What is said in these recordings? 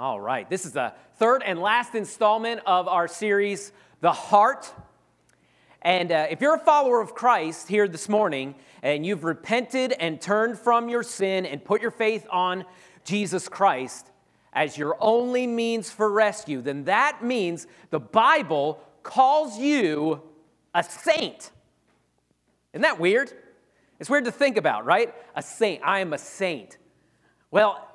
All right, this is the third and last installment of our series, The Heart. And uh, if you're a follower of Christ here this morning and you've repented and turned from your sin and put your faith on Jesus Christ as your only means for rescue, then that means the Bible calls you a saint. Isn't that weird? It's weird to think about, right? A saint. I am a saint. Well,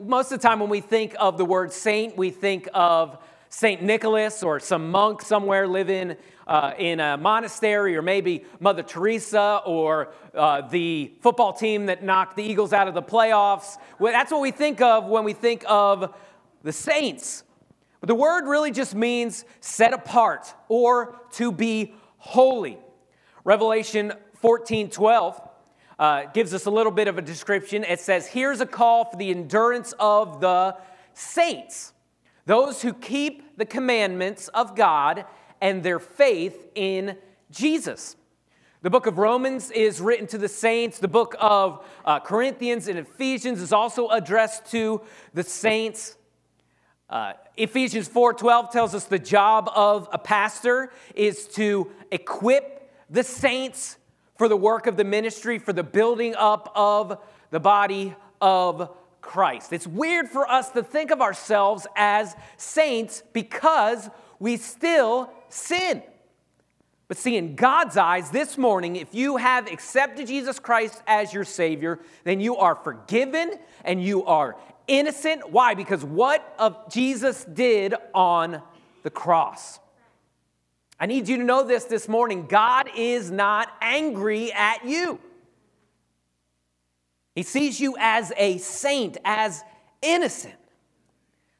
most of the time when we think of the word saint, we think of St. Nicholas or some monk somewhere living uh, in a monastery, or maybe Mother Teresa or uh, the football team that knocked the Eagles out of the playoffs. Well, that's what we think of when we think of the saints. But the word really just means set apart or to be holy. Revelation 14 12 uh, gives us a little bit of a description. It says, Here's a call for the endurance of the saints, those who keep the commandments of God and their faith in Jesus. The book of Romans is written to the saints. The book of uh, Corinthians and Ephesians is also addressed to the saints. Uh, Ephesians 4:12 tells us the job of a pastor is to equip the saints for the work of the ministry, for the building up of the body of Christ. It's weird for us to think of ourselves as saints because we still sin. But see, in God's eyes this morning, if you have accepted Jesus Christ as your Savior, then you are forgiven and you are innocent. Why? Because what of Jesus did on the cross. I need you to know this this morning God is not angry at you. He sees you as a saint, as innocent.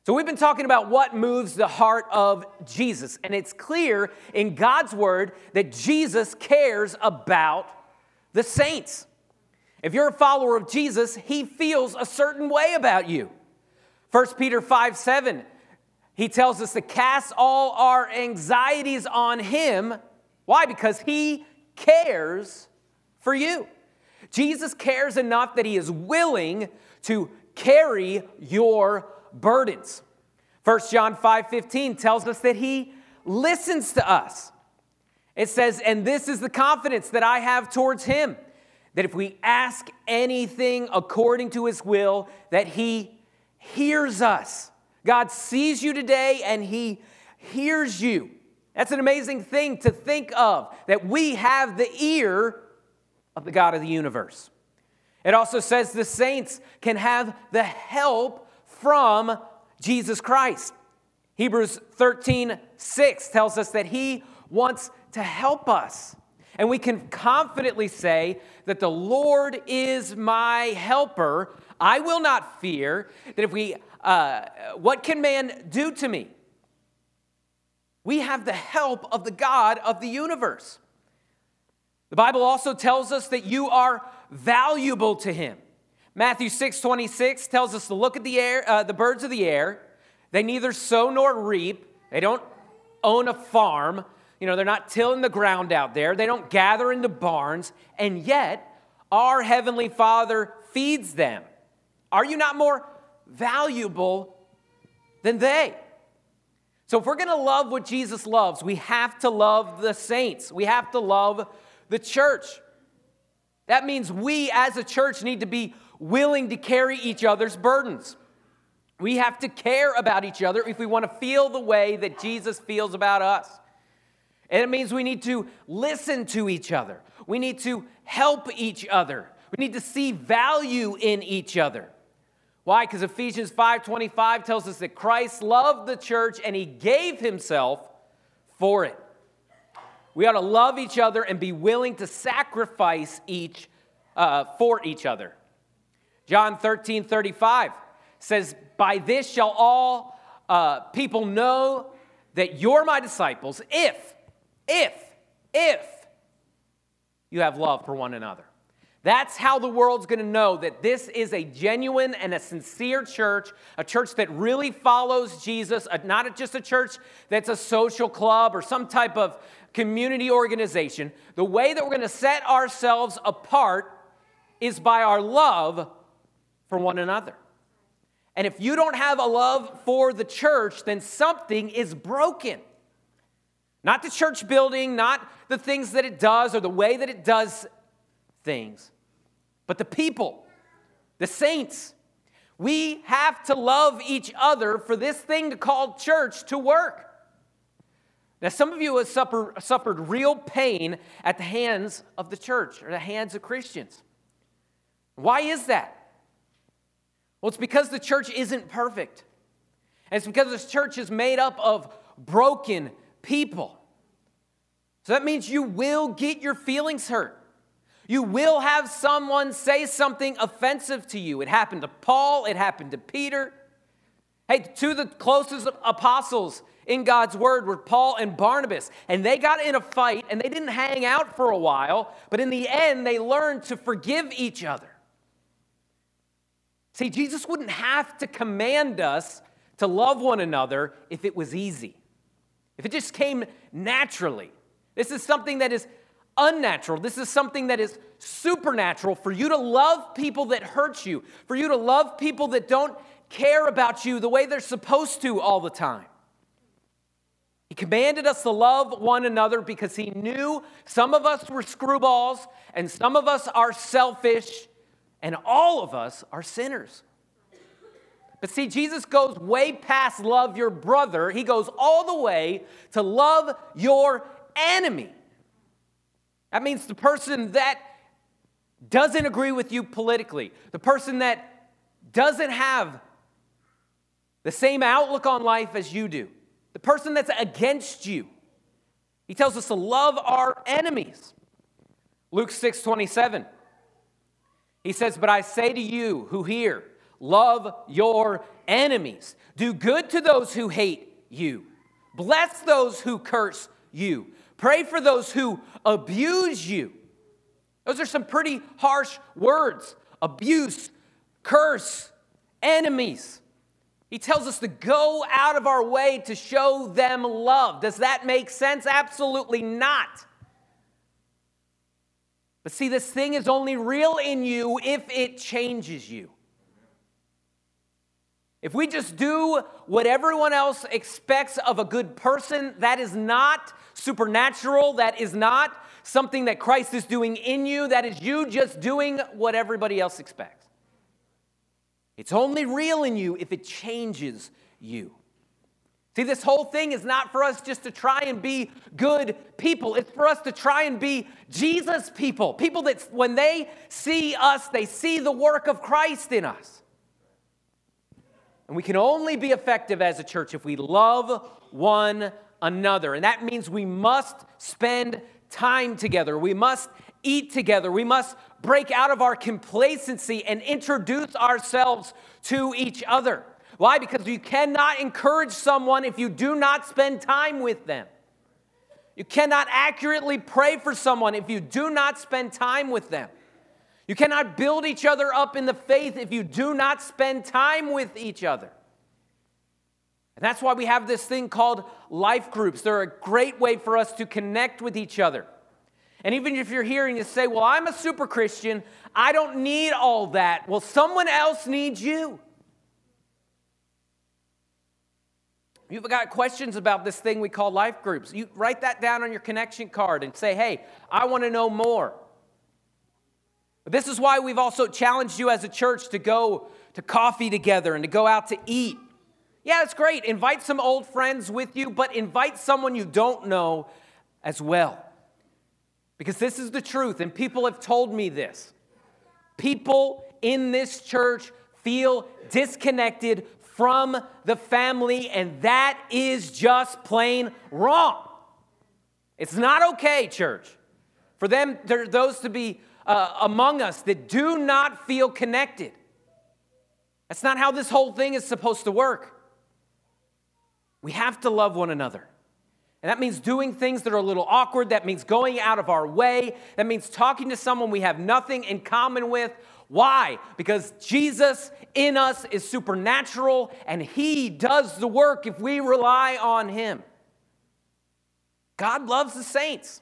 So, we've been talking about what moves the heart of Jesus, and it's clear in God's word that Jesus cares about the saints. If you're a follower of Jesus, he feels a certain way about you. 1 Peter 5 7 he tells us to cast all our anxieties on Him. Why? Because He cares for you. Jesus cares enough that He is willing to carry your burdens. 1 John 5 15 tells us that He listens to us. It says, And this is the confidence that I have towards Him, that if we ask anything according to His will, that He hears us. God sees you today and He hears you. That's an amazing thing to think of, that we have the ear of the God of the universe. It also says the saints can have the help from Jesus Christ. Hebrews 13, 6 tells us that He wants to help us. And we can confidently say that the Lord is my helper. I will not fear. That if we uh, what can man do to me? We have the help of the God of the universe. The Bible also tells us that you are valuable to him. Matthew 6 26 tells us to look at the air, uh, the birds of the air. They neither sow nor reap. They don't own a farm. You know, they're not tilling the ground out there. They don't gather into barns. And yet, our Heavenly Father feeds them. Are you not more valuable than they. So, if we're going to love what Jesus loves, we have to love the saints. We have to love the church. That means we as a church need to be willing to carry each other's burdens. We have to care about each other if we want to feel the way that Jesus feels about us. And it means we need to listen to each other. We need to help each other. We need to see value in each other. Why? Because Ephesians 5:25 tells us that Christ loved the church and he gave himself for it. We ought to love each other and be willing to sacrifice each uh, for each other. John 13, 35 says, By this shall all uh, people know that you're my disciples if, if, if you have love for one another. That's how the world's going to know that this is a genuine and a sincere church, a church that really follows Jesus, not just a church that's a social club or some type of community organization. The way that we're going to set ourselves apart is by our love for one another. And if you don't have a love for the church, then something is broken. Not the church building, not the things that it does or the way that it does things, but the people, the saints. We have to love each other for this thing called church to work. Now, some of you have suffer, suffered real pain at the hands of the church or the hands of Christians. Why is that? Well, it's because the church isn't perfect. And it's because this church is made up of broken people. So that means you will get your feelings hurt. You will have someone say something offensive to you. It happened to Paul, it happened to Peter. Hey, two of the closest apostles in God's word were Paul and Barnabas. And they got in a fight and they didn't hang out for a while, but in the end, they learned to forgive each other. See, Jesus wouldn't have to command us to love one another if it was easy, if it just came naturally. This is something that is unnatural. This is something that is supernatural for you to love people that hurt you, for you to love people that don't care about you the way they're supposed to all the time. He commanded us to love one another because he knew some of us were screwballs and some of us are selfish and all of us are sinners. But see, Jesus goes way past love your brother. He goes all the way to love your enemy. That means the person that doesn't agree with you politically, the person that doesn't have the same outlook on life as you do, the person that's against you. He tells us to love our enemies. Luke 6 27. He says, But I say to you who hear, love your enemies, do good to those who hate you, bless those who curse you, pray for those who abuse you. Those are some pretty harsh words abuse, curse, enemies. He tells us to go out of our way to show them love. Does that make sense? Absolutely not. But see, this thing is only real in you if it changes you. If we just do what everyone else expects of a good person, that is not supernatural. That is not something that Christ is doing in you. That is you just doing what everybody else expects. It's only real in you if it changes you. See, this whole thing is not for us just to try and be good people. It's for us to try and be Jesus people. People that when they see us, they see the work of Christ in us. And we can only be effective as a church if we love one another. And that means we must spend time together. We must eat together. We must break out of our complacency and introduce ourselves to each other. Why? Because you cannot encourage someone if you do not spend time with them. You cannot accurately pray for someone if you do not spend time with them. You cannot build each other up in the faith if you do not spend time with each other. And that's why we have this thing called life groups. They're a great way for us to connect with each other. And even if you're hearing you say, Well, I'm a super Christian, I don't need all that. Well, someone else needs you. You've got questions about this thing we call life groups. You write that down on your connection card and say, Hey, I want to know more. This is why we've also challenged you as a church to go to coffee together and to go out to eat. Yeah, it's great. Invite some old friends with you, but invite someone you don't know as well. Because this is the truth, and people have told me this. People in this church feel disconnected from the family, and that is just plain wrong. It's not okay, church, for them, those to be uh, among us that do not feel connected. That's not how this whole thing is supposed to work. We have to love one another. And that means doing things that are a little awkward. That means going out of our way. That means talking to someone we have nothing in common with. Why? Because Jesus in us is supernatural and He does the work if we rely on Him. God loves the saints,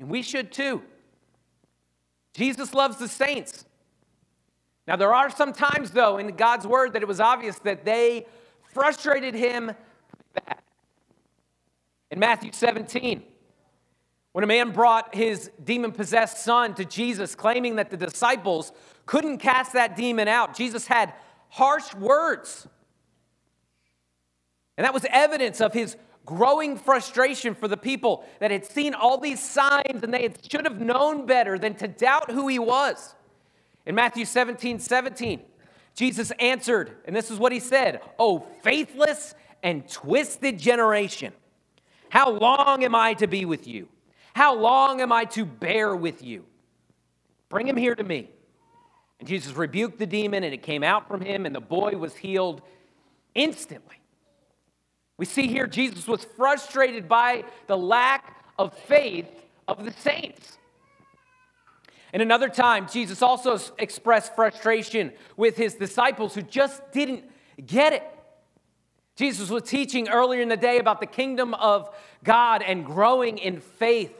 and we should too. Jesus loves the saints. Now, there are some times, though, in God's word that it was obvious that they frustrated him. In Matthew 17, when a man brought his demon possessed son to Jesus, claiming that the disciples couldn't cast that demon out, Jesus had harsh words. And that was evidence of his growing frustration for the people that had seen all these signs and they should have known better than to doubt who he was. In Matthew 17 17, Jesus answered, and this is what he said Oh, faithless and twisted generation, how long am I to be with you? How long am I to bear with you? Bring him here to me. And Jesus rebuked the demon, and it came out from him, and the boy was healed instantly. We see here Jesus was frustrated by the lack of faith of the saints. And another time, Jesus also expressed frustration with his disciples who just didn't get it. Jesus was teaching earlier in the day about the kingdom of God and growing in faith.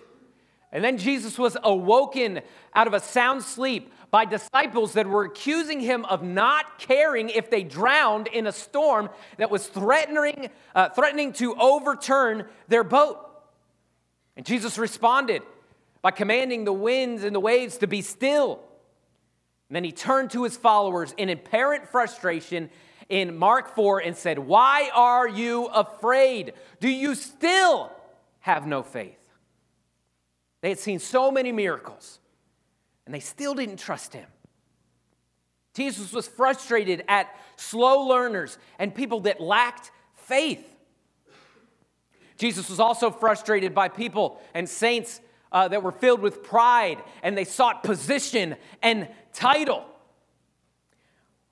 And then Jesus was awoken out of a sound sleep by disciples that were accusing him of not caring if they drowned in a storm that was threatening, uh, threatening to overturn their boat. And Jesus responded by commanding the winds and the waves to be still. And then he turned to his followers in apparent frustration in Mark 4 and said, Why are you afraid? Do you still have no faith? They had seen so many miracles, and they still didn't trust him. Jesus was frustrated at slow learners and people that lacked faith. Jesus was also frustrated by people and saints uh, that were filled with pride and they sought position and title.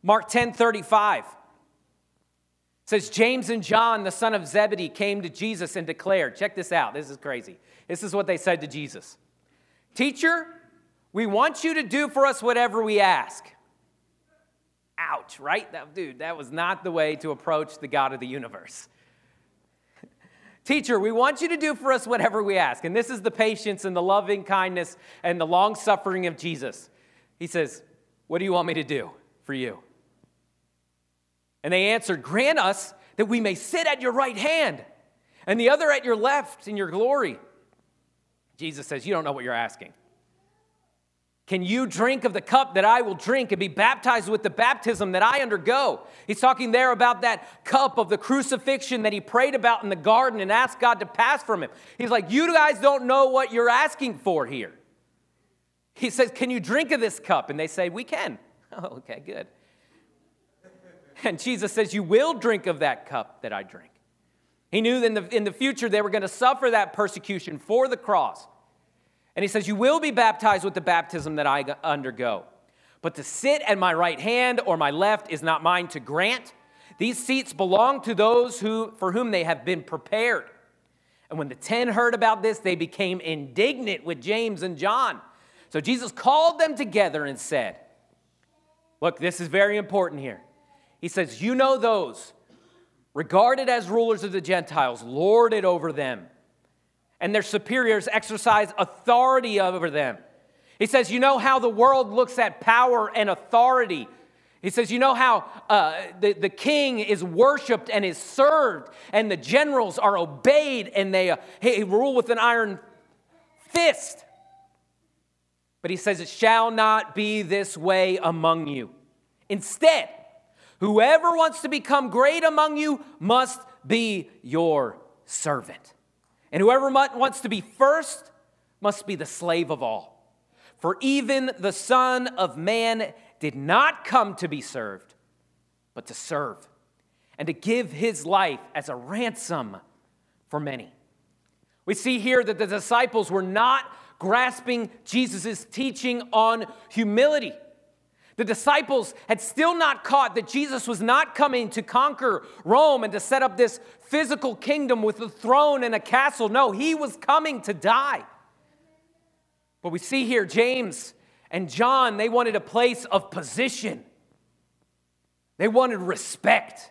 Mark 10 35 says, James and John, the son of Zebedee, came to Jesus and declared, check this out, this is crazy. This is what they said to Jesus Teacher, we want you to do for us whatever we ask. Ouch, right? That, dude, that was not the way to approach the God of the universe. Teacher, we want you to do for us whatever we ask. And this is the patience and the loving kindness and the long suffering of Jesus. He says, What do you want me to do for you? And they answered, Grant us that we may sit at your right hand and the other at your left in your glory. Jesus says, You don't know what you're asking. Can you drink of the cup that I will drink and be baptized with the baptism that I undergo? He's talking there about that cup of the crucifixion that he prayed about in the garden and asked God to pass from him. He's like, You guys don't know what you're asking for here. He says, Can you drink of this cup? And they say, We can. Oh, okay, good. And Jesus says, You will drink of that cup that I drink. He knew that in the, in the future they were going to suffer that persecution for the cross. And he says, You will be baptized with the baptism that I undergo. But to sit at my right hand or my left is not mine to grant. These seats belong to those who, for whom they have been prepared. And when the ten heard about this, they became indignant with James and John. So Jesus called them together and said, Look, this is very important here. He says, You know those regarded as rulers of the Gentiles, lord it over them and their superiors exercise authority over them. He says, You know how the world looks at power and authority. He says, You know how uh, the, the king is worshiped and is served, and the generals are obeyed and they, uh, they rule with an iron fist. But he says, It shall not be this way among you. Instead, whoever wants to become great among you must be your servant. And whoever wants to be first must be the slave of all. For even the Son of Man did not come to be served, but to serve, and to give his life as a ransom for many. We see here that the disciples were not grasping Jesus' teaching on humility. The disciples had still not caught that Jesus was not coming to conquer Rome and to set up this physical kingdom with a throne and a castle. No, he was coming to die. But we see here James and John, they wanted a place of position. They wanted respect,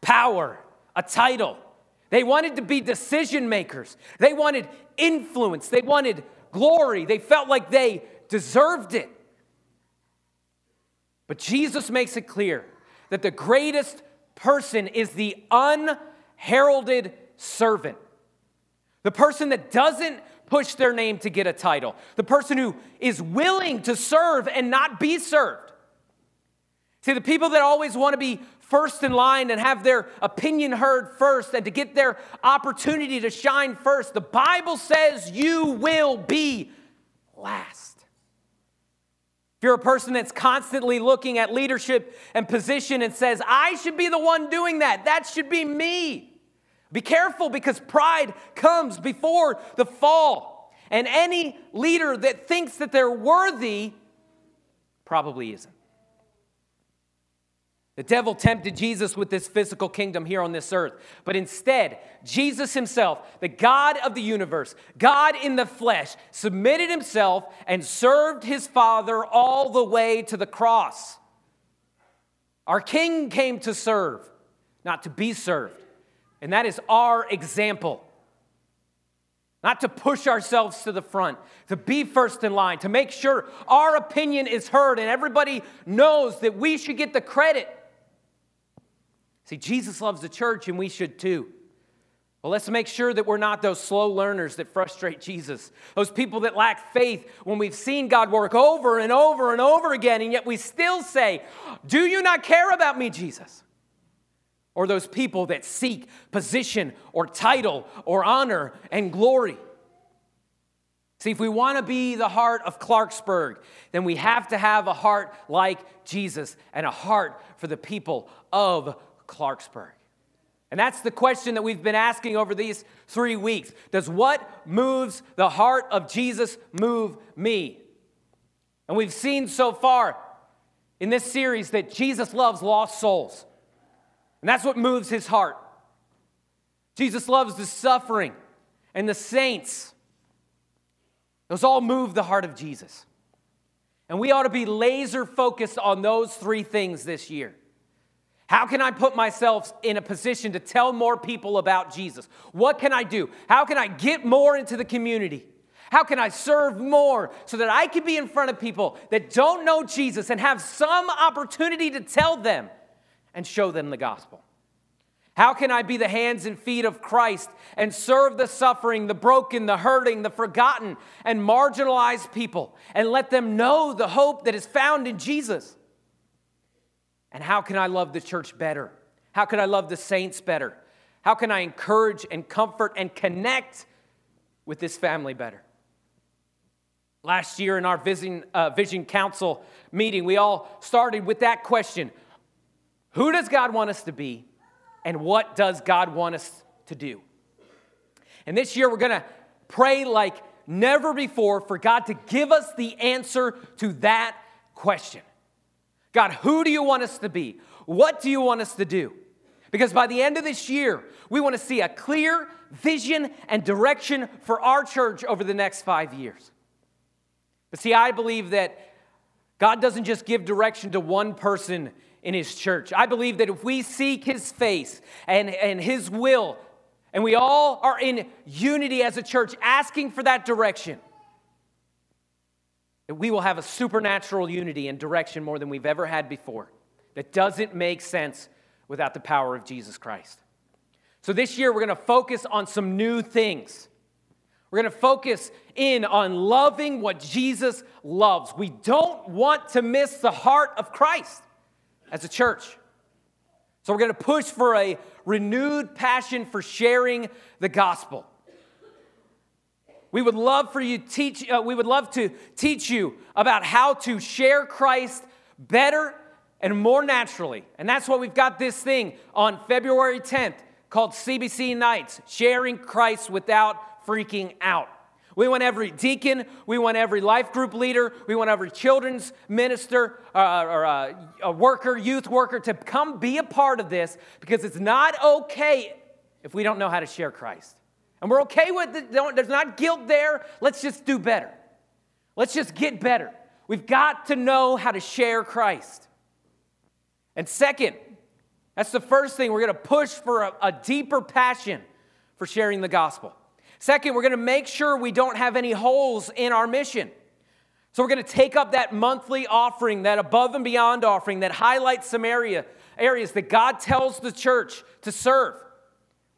power, a title. They wanted to be decision makers. They wanted influence. They wanted glory. They felt like they deserved it. But Jesus makes it clear that the greatest person is the unheralded servant. The person that doesn't push their name to get a title. The person who is willing to serve and not be served. See, the people that always want to be first in line and have their opinion heard first and to get their opportunity to shine first, the Bible says you will be last. If you're a person that's constantly looking at leadership and position and says, I should be the one doing that, that should be me. Be careful because pride comes before the fall. And any leader that thinks that they're worthy probably isn't. The devil tempted Jesus with this physical kingdom here on this earth. But instead, Jesus himself, the God of the universe, God in the flesh, submitted himself and served his Father all the way to the cross. Our King came to serve, not to be served. And that is our example. Not to push ourselves to the front, to be first in line, to make sure our opinion is heard and everybody knows that we should get the credit See, Jesus loves the church and we should too. Well, let's make sure that we're not those slow learners that frustrate Jesus, those people that lack faith when we've seen God work over and over and over again, and yet we still say, Do you not care about me, Jesus? Or those people that seek position or title or honor and glory. See, if we want to be the heart of Clarksburg, then we have to have a heart like Jesus and a heart for the people of Clarksburg? And that's the question that we've been asking over these three weeks. Does what moves the heart of Jesus move me? And we've seen so far in this series that Jesus loves lost souls. And that's what moves his heart. Jesus loves the suffering and the saints. Those all move the heart of Jesus. And we ought to be laser focused on those three things this year. How can I put myself in a position to tell more people about Jesus? What can I do? How can I get more into the community? How can I serve more so that I can be in front of people that don't know Jesus and have some opportunity to tell them and show them the gospel? How can I be the hands and feet of Christ and serve the suffering, the broken, the hurting, the forgotten, and marginalized people and let them know the hope that is found in Jesus? And how can I love the church better? How can I love the saints better? How can I encourage and comfort and connect with this family better? Last year in our Vision, uh, Vision Council meeting, we all started with that question Who does God want us to be? And what does God want us to do? And this year, we're going to pray like never before for God to give us the answer to that question. God, who do you want us to be? What do you want us to do? Because by the end of this year, we want to see a clear vision and direction for our church over the next five years. But see, I believe that God doesn't just give direction to one person in His church. I believe that if we seek His face and, and His will, and we all are in unity as a church asking for that direction, we will have a supernatural unity and direction more than we've ever had before that doesn't make sense without the power of Jesus Christ. So this year, we're going to focus on some new things. We're going to focus in on loving what Jesus loves. We don't want to miss the heart of Christ as a church. So we're going to push for a renewed passion for sharing the gospel. We would love for you teach uh, we would love to teach you about how to share Christ better and more naturally. And that's what we've got this thing on February 10th called CBC Nights, sharing Christ without freaking out. We want every deacon, we want every life group leader, we want every children's minister uh, or uh, a worker, youth worker to come be a part of this because it's not okay if we don't know how to share Christ. And we're okay with it. There's not guilt there. Let's just do better. Let's just get better. We've got to know how to share Christ. And second, that's the first thing. We're going to push for a, a deeper passion for sharing the gospel. Second, we're going to make sure we don't have any holes in our mission. So we're going to take up that monthly offering, that above and beyond offering that highlights some area, areas that God tells the church to serve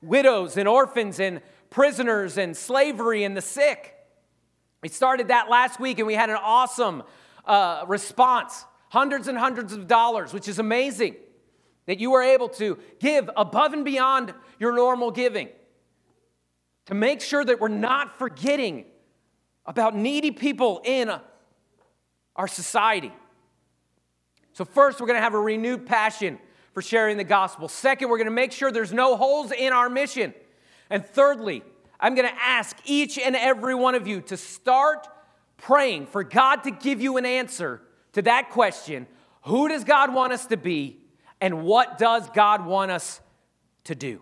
widows and orphans and prisoners and slavery and the sick. We started that last week and we had an awesome uh, response hundreds and hundreds of dollars, which is amazing that you were able to give above and beyond your normal giving to make sure that we're not forgetting about needy people in our society. So, first, we're going to have a renewed passion for sharing the gospel. Second, we're going to make sure there's no holes in our mission. And thirdly, I'm going to ask each and every one of you to start praying for God to give you an answer to that question who does God want us to be, and what does God want us to do?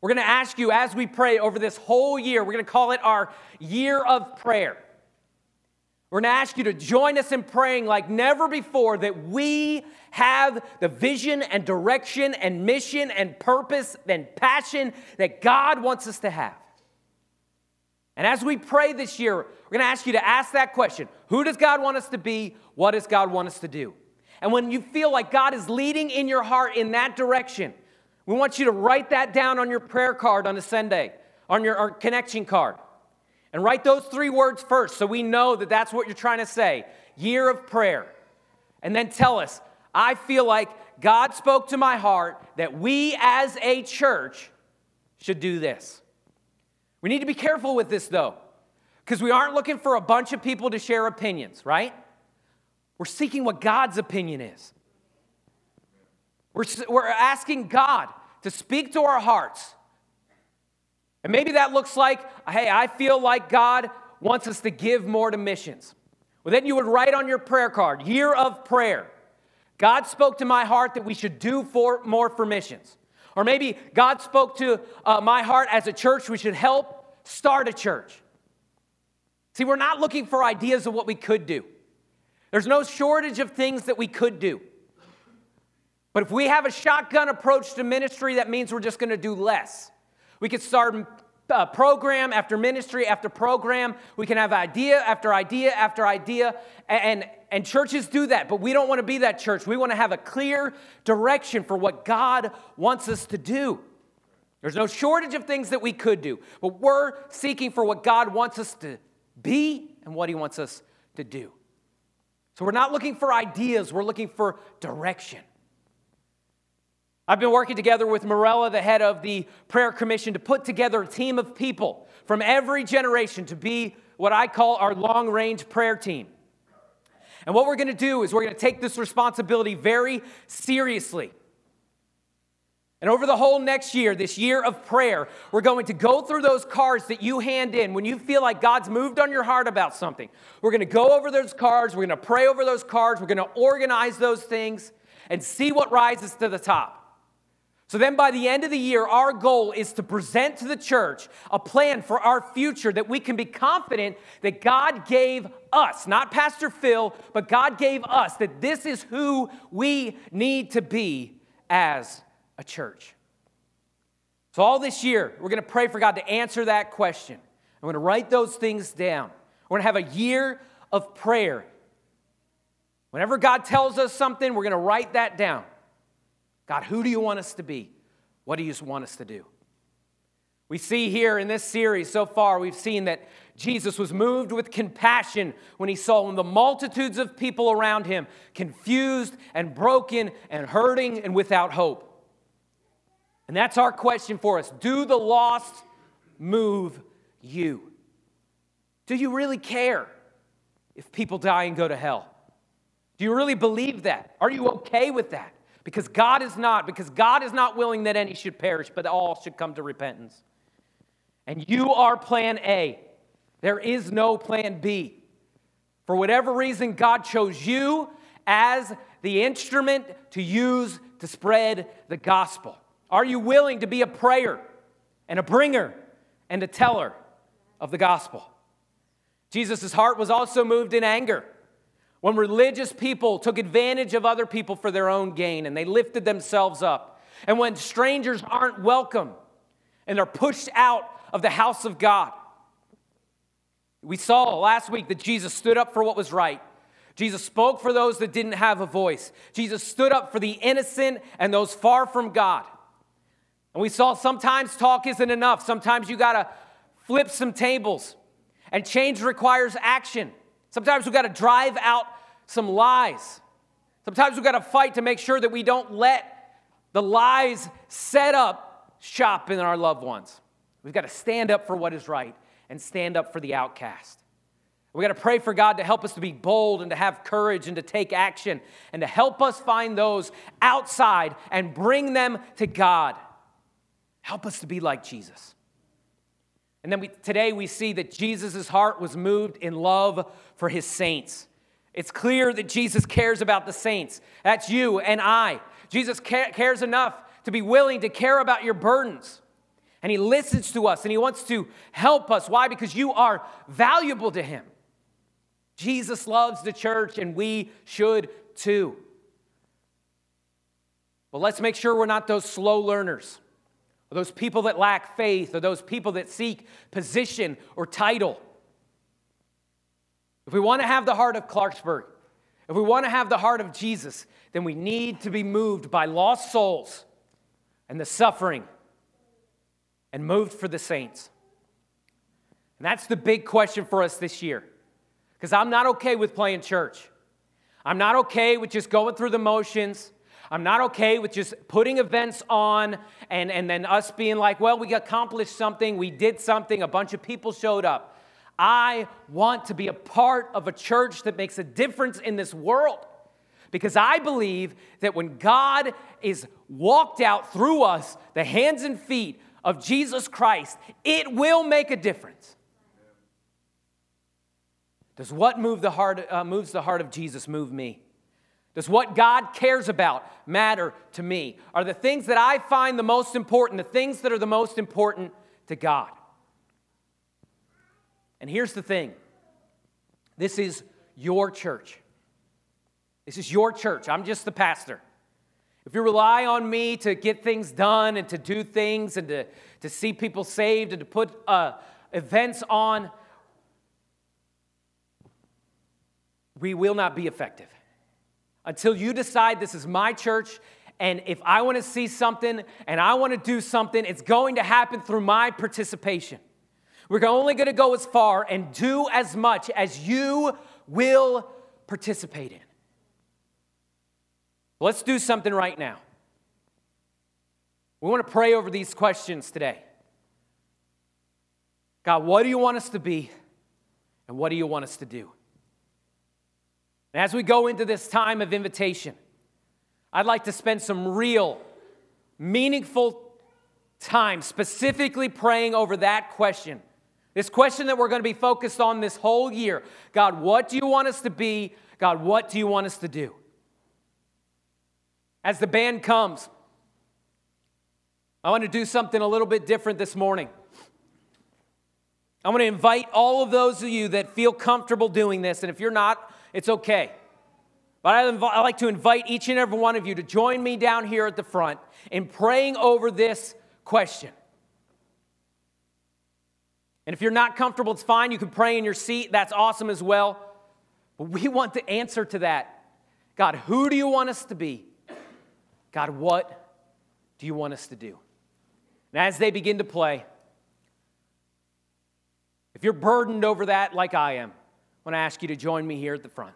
We're going to ask you as we pray over this whole year, we're going to call it our year of prayer. We're going to ask you to join us in praying like never before that we have the vision and direction and mission and purpose and passion that God wants us to have. And as we pray this year, we're going to ask you to ask that question Who does God want us to be? What does God want us to do? And when you feel like God is leading in your heart in that direction, we want you to write that down on your prayer card on a Sunday, on your connection card. And write those three words first so we know that that's what you're trying to say year of prayer. And then tell us, I feel like God spoke to my heart that we as a church should do this. We need to be careful with this though, because we aren't looking for a bunch of people to share opinions, right? We're seeking what God's opinion is. We're, we're asking God to speak to our hearts and maybe that looks like, hey, I feel like God wants us to give more to missions. Well, then you would write on your prayer card, year of prayer. God spoke to my heart that we should do for, more for missions. Or maybe God spoke to uh, my heart as a church, we should help start a church. See, we're not looking for ideas of what we could do. There's no shortage of things that we could do. But if we have a shotgun approach to ministry, that means we're just going to do less. We could start uh, program after ministry after program. We can have idea after idea after idea. And, and churches do that, but we don't want to be that church. We want to have a clear direction for what God wants us to do. There's no shortage of things that we could do, but we're seeking for what God wants us to be and what He wants us to do. So we're not looking for ideas, we're looking for direction. I've been working together with Morella, the head of the prayer commission, to put together a team of people from every generation to be what I call our long range prayer team. And what we're going to do is we're going to take this responsibility very seriously. And over the whole next year, this year of prayer, we're going to go through those cards that you hand in when you feel like God's moved on your heart about something. We're going to go over those cards, we're going to pray over those cards, we're going to organize those things and see what rises to the top. So then, by the end of the year, our goal is to present to the church a plan for our future that we can be confident that God gave us, not Pastor Phil, but God gave us, that this is who we need to be as a church. So, all this year, we're going to pray for God to answer that question. I'm going to write those things down. We're going to have a year of prayer. Whenever God tells us something, we're going to write that down. God, who do you want us to be? What do you want us to do? We see here in this series so far, we've seen that Jesus was moved with compassion when he saw the multitudes of people around him confused and broken and hurting and without hope. And that's our question for us. Do the lost move you? Do you really care if people die and go to hell? Do you really believe that? Are you okay with that? Because God is not, because God is not willing that any should perish, but all should come to repentance. And you are plan A. There is no plan B. For whatever reason, God chose you as the instrument to use to spread the gospel. Are you willing to be a prayer and a bringer and a teller of the gospel? Jesus' heart was also moved in anger when religious people took advantage of other people for their own gain and they lifted themselves up, and when strangers aren't welcome and are pushed out of the house of God. We saw last week that Jesus stood up for what was right. Jesus spoke for those that didn't have a voice. Jesus stood up for the innocent and those far from God. And we saw sometimes talk isn't enough. Sometimes you got to flip some tables. And change requires action. Sometimes we've got to drive out some lies. Sometimes we've got to fight to make sure that we don't let the lies set up shop in our loved ones. We've got to stand up for what is right and stand up for the outcast. We've got to pray for God to help us to be bold and to have courage and to take action and to help us find those outside and bring them to God. Help us to be like Jesus. And then we, today we see that Jesus' heart was moved in love for his saints. It's clear that Jesus cares about the saints. That's you and I. Jesus cares enough to be willing to care about your burdens. And he listens to us and he wants to help us. Why? Because you are valuable to him. Jesus loves the church, and we should too. But let's make sure we're not those slow learners, or those people that lack faith, or those people that seek position or title. If we want to have the heart of Clarksburg, if we want to have the heart of Jesus, then we need to be moved by lost souls and the suffering and moved for the saints. And that's the big question for us this year because I'm not okay with playing church. I'm not okay with just going through the motions. I'm not okay with just putting events on and, and then us being like, well, we accomplished something, we did something, a bunch of people showed up. I want to be a part of a church that makes a difference in this world because I believe that when God is walked out through us, the hands and feet of Jesus Christ, it will make a difference. Does what move the heart, uh, moves the heart of Jesus move me? Does what God cares about matter to me? Are the things that I find the most important the things that are the most important to God? And here's the thing this is your church. This is your church. I'm just the pastor. If you rely on me to get things done and to do things and to, to see people saved and to put uh, events on, we will not be effective. Until you decide this is my church, and if I want to see something and I want to do something, it's going to happen through my participation. We're only going to go as far and do as much as you will participate in. Let's do something right now. We want to pray over these questions today. God, what do you want us to be? And what do you want us to do? And as we go into this time of invitation, I'd like to spend some real, meaningful time specifically praying over that question. This question that we're going to be focused on this whole year God, what do you want us to be? God, what do you want us to do? As the band comes, I want to do something a little bit different this morning. I want to invite all of those of you that feel comfortable doing this, and if you're not, it's okay. But I, I like to invite each and every one of you to join me down here at the front in praying over this question. And if you're not comfortable, it's fine. You can pray in your seat. That's awesome as well. But we want the answer to that. God, who do you want us to be? God, what do you want us to do? And as they begin to play, if you're burdened over that like I am, I want to ask you to join me here at the front.